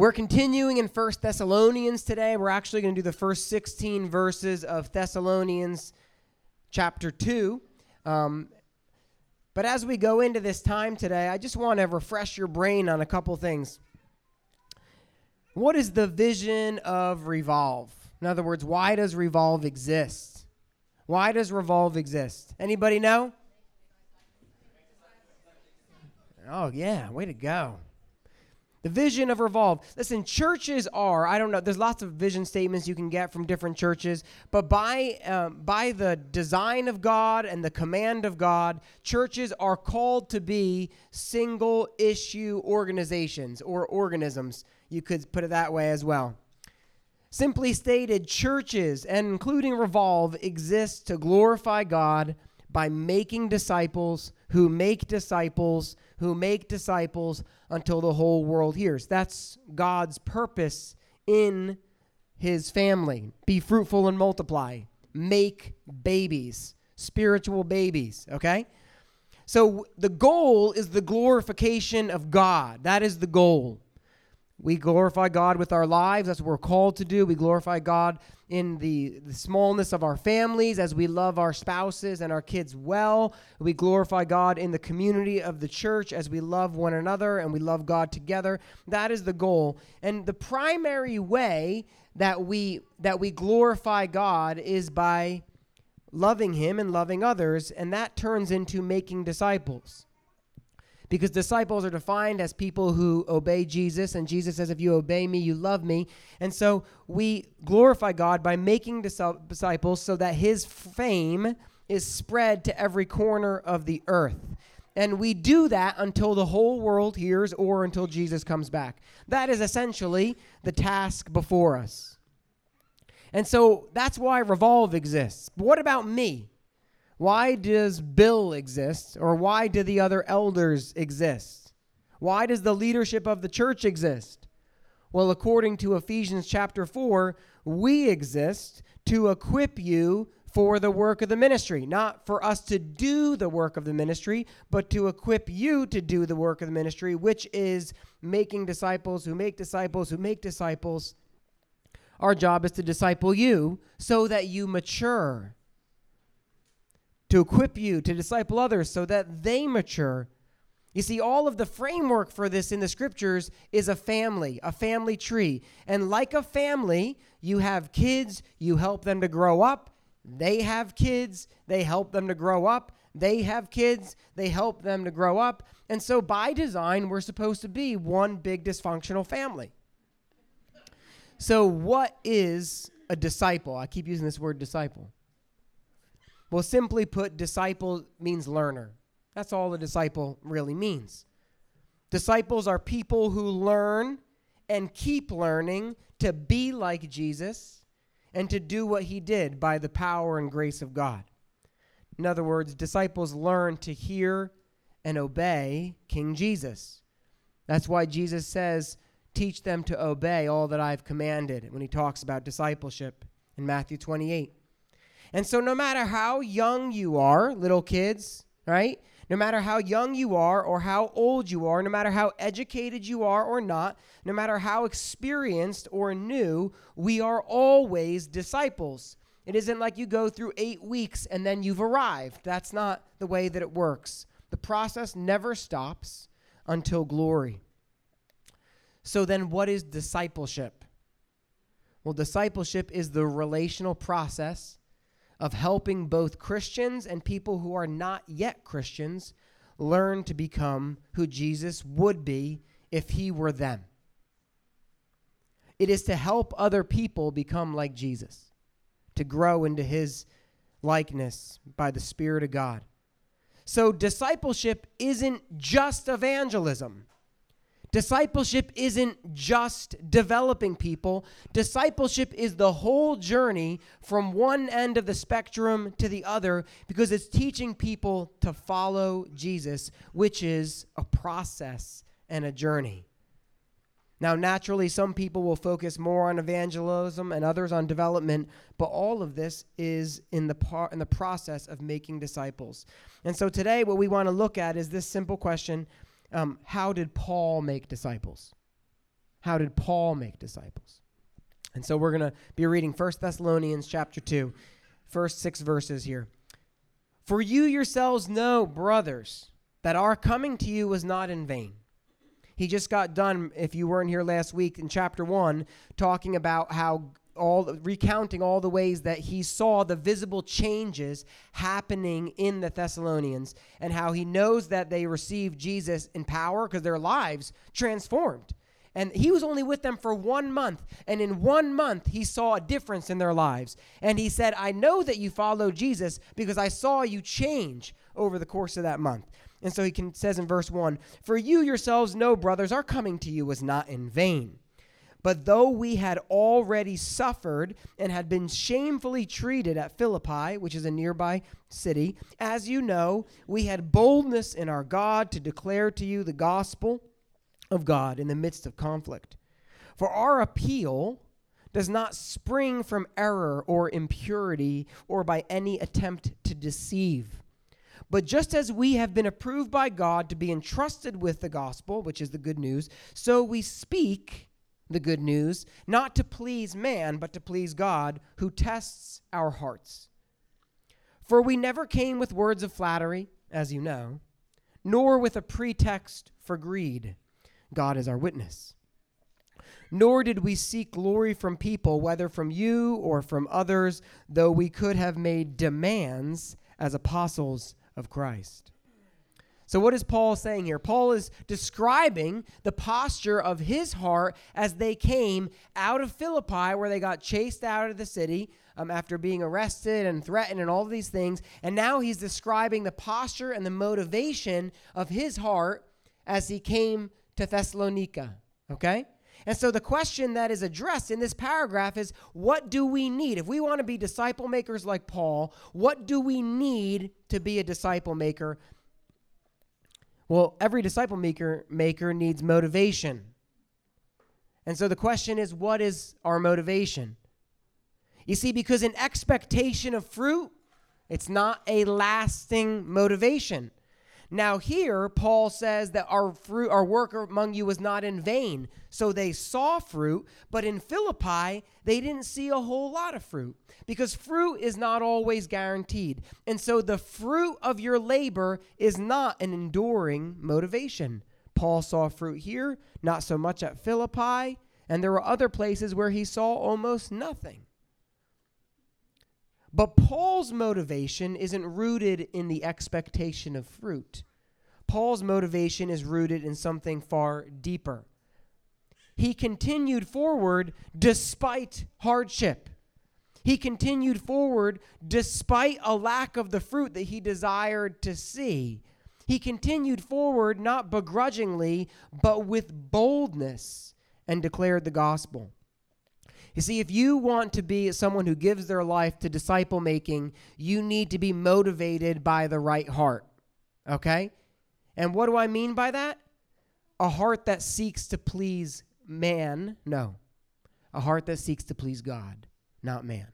We're continuing in First Thessalonians today. We're actually going to do the first 16 verses of Thessalonians chapter 2. Um, but as we go into this time today, I just want to refresh your brain on a couple things. What is the vision of Revolve? In other words, why does Revolve exist? Why does Revolve exist? Anybody know? Oh, yeah, way to go. The vision of Revolve. Listen, churches are, I don't know, there's lots of vision statements you can get from different churches, but by, um, by the design of God and the command of God, churches are called to be single issue organizations or organisms. You could put it that way as well. Simply stated, churches, and including Revolve, exist to glorify God by making disciples who make disciples who make disciples until the whole world hears. That's God's purpose in his family. Be fruitful and multiply. Make babies, spiritual babies, okay? So the goal is the glorification of God. That is the goal. We glorify God with our lives. That's what we're called to do. We glorify God in the, the smallness of our families as we love our spouses and our kids well. We glorify God in the community of the church as we love one another and we love God together. That is the goal. And the primary way that we that we glorify God is by loving him and loving others, and that turns into making disciples because disciples are defined as people who obey Jesus, and Jesus says, If you obey me, you love me. And so we glorify God by making disciples so that his fame is spread to every corner of the earth. And we do that until the whole world hears or until Jesus comes back. That is essentially the task before us. And so that's why Revolve exists. But what about me? Why does Bill exist? Or why do the other elders exist? Why does the leadership of the church exist? Well, according to Ephesians chapter 4, we exist to equip you for the work of the ministry, not for us to do the work of the ministry, but to equip you to do the work of the ministry, which is making disciples who make disciples who make disciples. Our job is to disciple you so that you mature to equip you to disciple others so that they mature. You see, all of the framework for this in the scriptures is a family, a family tree. And like a family, you have kids, you help them to grow up. They have kids, they help them to grow up. They have kids, they help them to grow up. And so, by design, we're supposed to be one big dysfunctional family. So, what is a disciple? I keep using this word disciple. Well, simply put, disciple means learner. That's all a disciple really means. Disciples are people who learn and keep learning to be like Jesus and to do what he did by the power and grace of God. In other words, disciples learn to hear and obey King Jesus. That's why Jesus says, Teach them to obey all that I've commanded when he talks about discipleship in Matthew 28. And so, no matter how young you are, little kids, right? No matter how young you are or how old you are, no matter how educated you are or not, no matter how experienced or new, we are always disciples. It isn't like you go through eight weeks and then you've arrived. That's not the way that it works. The process never stops until glory. So, then what is discipleship? Well, discipleship is the relational process of helping both Christians and people who are not yet Christians learn to become who Jesus would be if he were them. It is to help other people become like Jesus, to grow into his likeness by the Spirit of God. So, discipleship isn't just evangelism. Discipleship isn't just developing people. Discipleship is the whole journey from one end of the spectrum to the other because it's teaching people to follow Jesus, which is a process and a journey. Now, naturally, some people will focus more on evangelism and others on development, but all of this is in the part in the process of making disciples. And so today, what we want to look at is this simple question um, how did Paul make disciples? How did Paul make disciples? And so we're going to be reading 1 Thessalonians chapter 2, first 6 verses here. For you yourselves know, brothers, that our coming to you was not in vain. He just got done, if you weren't here last week, in chapter 1, talking about how all recounting all the ways that he saw the visible changes happening in the Thessalonians and how he knows that they received Jesus in power because their lives transformed. And he was only with them for one month. And in one month, he saw a difference in their lives. And he said, I know that you follow Jesus because I saw you change over the course of that month. And so he can, says in verse 1 For you yourselves know, brothers, our coming to you was not in vain. But though we had already suffered and had been shamefully treated at Philippi, which is a nearby city, as you know, we had boldness in our God to declare to you the gospel of God in the midst of conflict. For our appeal does not spring from error or impurity or by any attempt to deceive but just as we have been approved by God to be entrusted with the gospel, which is the good news, so we speak the good news, not to please man, but to please God, who tests our hearts. For we never came with words of flattery, as you know, nor with a pretext for greed. God is our witness. Nor did we seek glory from people, whether from you or from others, though we could have made demands as apostles of Christ. So, what is Paul saying here? Paul is describing the posture of his heart as they came out of Philippi, where they got chased out of the city um, after being arrested and threatened and all these things. And now he's describing the posture and the motivation of his heart as he came to Thessalonica. Okay? And so the question that is addressed in this paragraph is what do we need? If we want to be disciple makers like Paul, what do we need to be a disciple maker? Well, every disciple maker maker needs motivation. And so the question is what is our motivation? You see because an expectation of fruit, it's not a lasting motivation. Now here Paul says that our fruit our work among you was not in vain. So they saw fruit, but in Philippi they didn't see a whole lot of fruit because fruit is not always guaranteed. And so the fruit of your labor is not an enduring motivation. Paul saw fruit here, not so much at Philippi, and there were other places where he saw almost nothing. But Paul's motivation isn't rooted in the expectation of fruit. Paul's motivation is rooted in something far deeper. He continued forward despite hardship. He continued forward despite a lack of the fruit that he desired to see. He continued forward not begrudgingly, but with boldness and declared the gospel. You see, if you want to be someone who gives their life to disciple making, you need to be motivated by the right heart. Okay? And what do I mean by that? A heart that seeks to please man? No. A heart that seeks to please God, not man.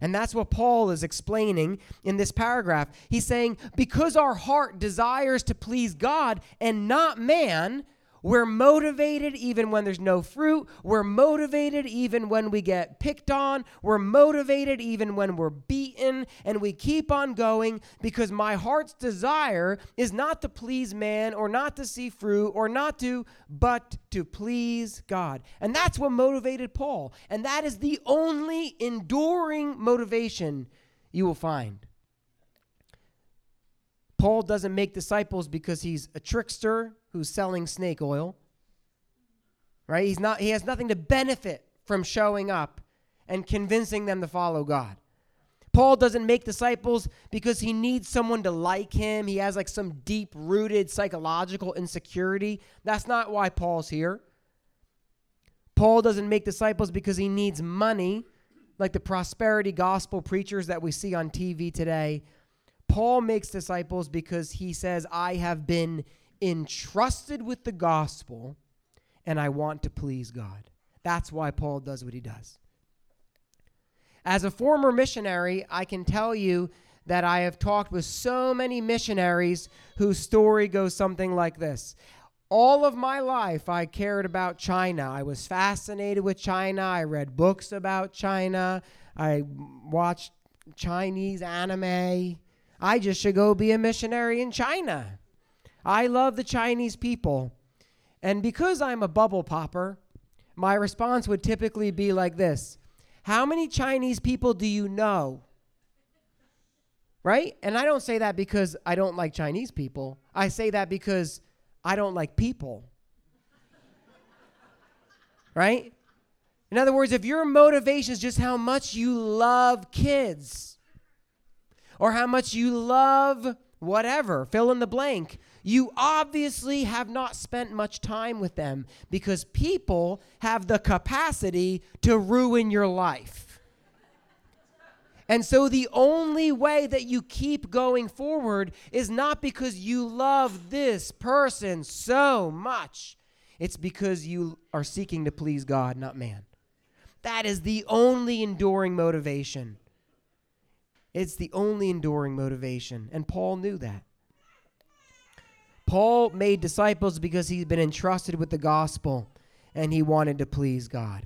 And that's what Paul is explaining in this paragraph. He's saying, because our heart desires to please God and not man, we're motivated even when there's no fruit. We're motivated even when we get picked on. We're motivated even when we're beaten. And we keep on going because my heart's desire is not to please man or not to see fruit or not to, but to please God. And that's what motivated Paul. And that is the only enduring motivation you will find. Paul doesn't make disciples because he's a trickster who's selling snake oil. Right? He's not he has nothing to benefit from showing up and convincing them to follow God. Paul doesn't make disciples because he needs someone to like him. He has like some deep rooted psychological insecurity. That's not why Paul's here. Paul doesn't make disciples because he needs money, like the prosperity gospel preachers that we see on TV today. Paul makes disciples because he says, I have been entrusted with the gospel and I want to please God. That's why Paul does what he does. As a former missionary, I can tell you that I have talked with so many missionaries whose story goes something like this. all of my life, I cared about China. I was fascinated with China. I read books about China. I watched Chinese anime. I just should go be a missionary in China. I love the Chinese people. And because I'm a bubble popper, my response would typically be like this How many Chinese people do you know? Right? And I don't say that because I don't like Chinese people. I say that because I don't like people. right? In other words, if your motivation is just how much you love kids or how much you love whatever, fill in the blank, you obviously have not spent much time with them because people have the capacity to ruin your life. And so the only way that you keep going forward is not because you love this person so much. It's because you are seeking to please God, not man. That is the only enduring motivation. It's the only enduring motivation. And Paul knew that. Paul made disciples because he'd been entrusted with the gospel and he wanted to please God.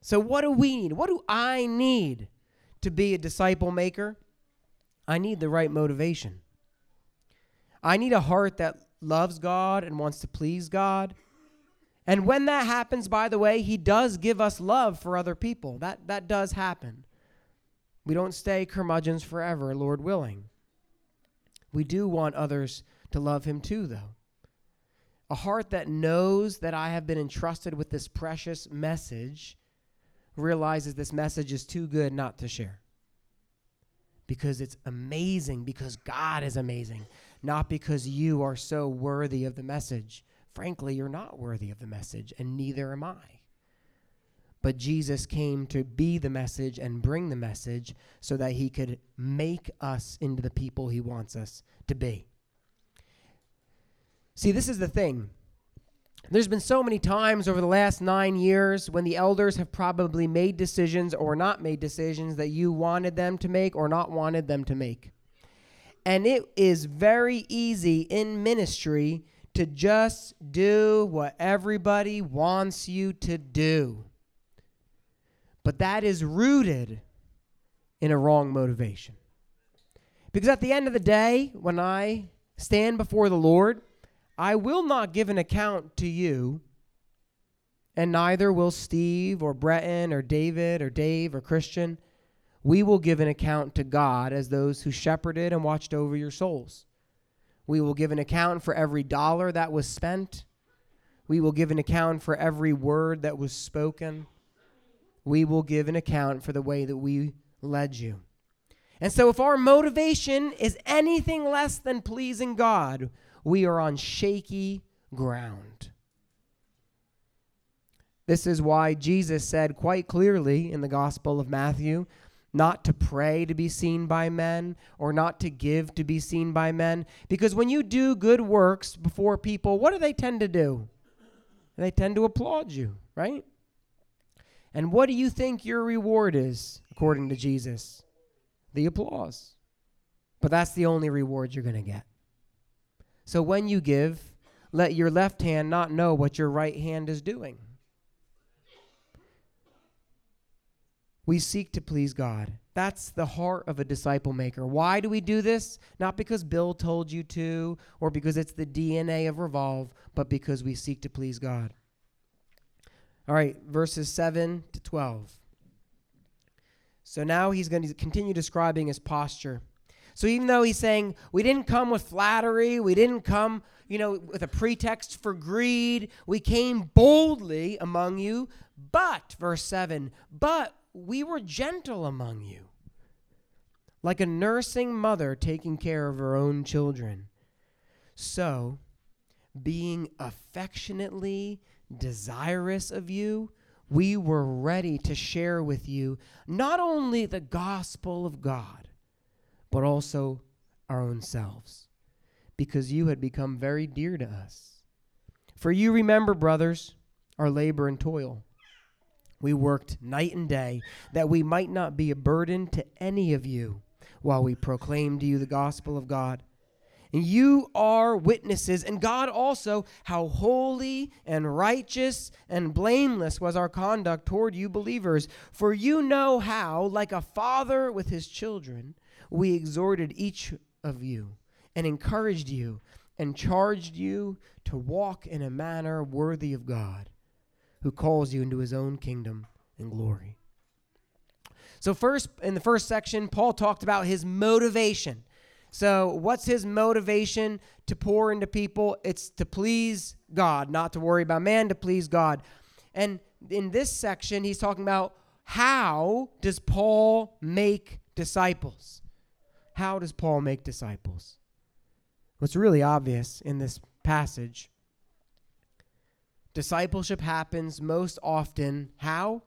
So, what do we need? What do I need? to be a disciple maker, I need the right motivation. I need a heart that loves God and wants to please God. And when that happens, by the way, He does give us love for other people. That, that does happen. We don't stay curmudgeons forever, Lord willing. We do want others to love Him too, though. A heart that knows that I have been entrusted with this precious message realizes this message is too good not to share. Because it's amazing, because God is amazing, not because you are so worthy of the message. Frankly, you're not worthy of the message, and neither am I. But Jesus came to be the message and bring the message so that he could make us into the people he wants us to be. See, this is the thing. There's been so many times over the last nine years when the elders have probably made decisions or not made decisions that you wanted them to make or not wanted them to make. And it is very easy in ministry to just do what everybody wants you to do. But that is rooted in a wrong motivation. Because at the end of the day, when I stand before the Lord, I will not give an account to you, and neither will Steve or Breton or David or Dave or Christian. We will give an account to God as those who shepherded and watched over your souls. We will give an account for every dollar that was spent. We will give an account for every word that was spoken. We will give an account for the way that we led you. And so, if our motivation is anything less than pleasing God, we are on shaky ground. This is why Jesus said quite clearly in the Gospel of Matthew not to pray to be seen by men or not to give to be seen by men. Because when you do good works before people, what do they tend to do? They tend to applaud you, right? And what do you think your reward is, according to Jesus? The applause. But that's the only reward you're going to get. So when you give, let your left hand not know what your right hand is doing. We seek to please God. That's the heart of a disciple maker. Why do we do this? Not because Bill told you to or because it's the DNA of Revolve, but because we seek to please God. All right, verses 7 to 12. So now he's going to continue describing his posture. So even though he's saying, we didn't come with flattery, we didn't come, you know, with a pretext for greed, we came boldly among you, but, verse 7, but we were gentle among you, like a nursing mother taking care of her own children. So, being affectionately desirous of you, we were ready to share with you not only the gospel of God, but also our own selves, because you had become very dear to us. For you remember, brothers, our labor and toil. We worked night and day that we might not be a burden to any of you while we proclaimed to you the gospel of God. And you are witnesses, and God also, how holy and righteous and blameless was our conduct toward you believers. For you know how, like a father with his children, we exhorted each of you and encouraged you and charged you to walk in a manner worthy of God, who calls you into his own kingdom and glory. So, first, in the first section, Paul talked about his motivation. So, what's his motivation to pour into people? It's to please God, not to worry about man, to please God. And in this section, he's talking about how does Paul make disciples? How does Paul make disciples? What's really obvious in this passage discipleship happens most often how?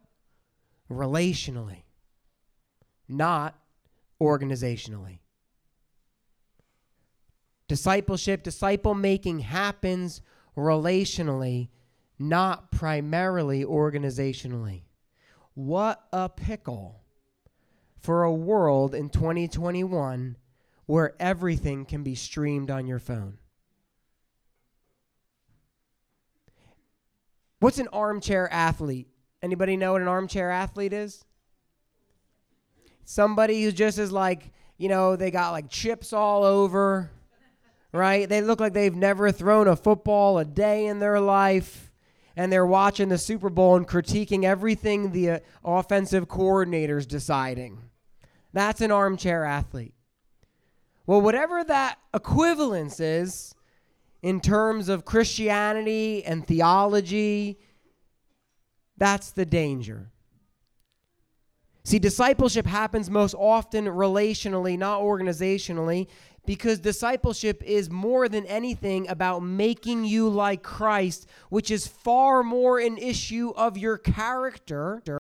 Relationally, not organizationally. Discipleship, disciple making happens relationally, not primarily organizationally. What a pickle for a world in 2021 where everything can be streamed on your phone. What's an armchair athlete? Anybody know what an armchair athlete is? Somebody who just is like, you know, they got like chips all over, right? They look like they've never thrown a football a day in their life, and they're watching the Super Bowl and critiquing everything the uh, offensive coordinator's deciding. That's an armchair athlete. Well, whatever that equivalence is in terms of Christianity and theology, that's the danger. See, discipleship happens most often relationally, not organizationally, because discipleship is more than anything about making you like Christ, which is far more an issue of your character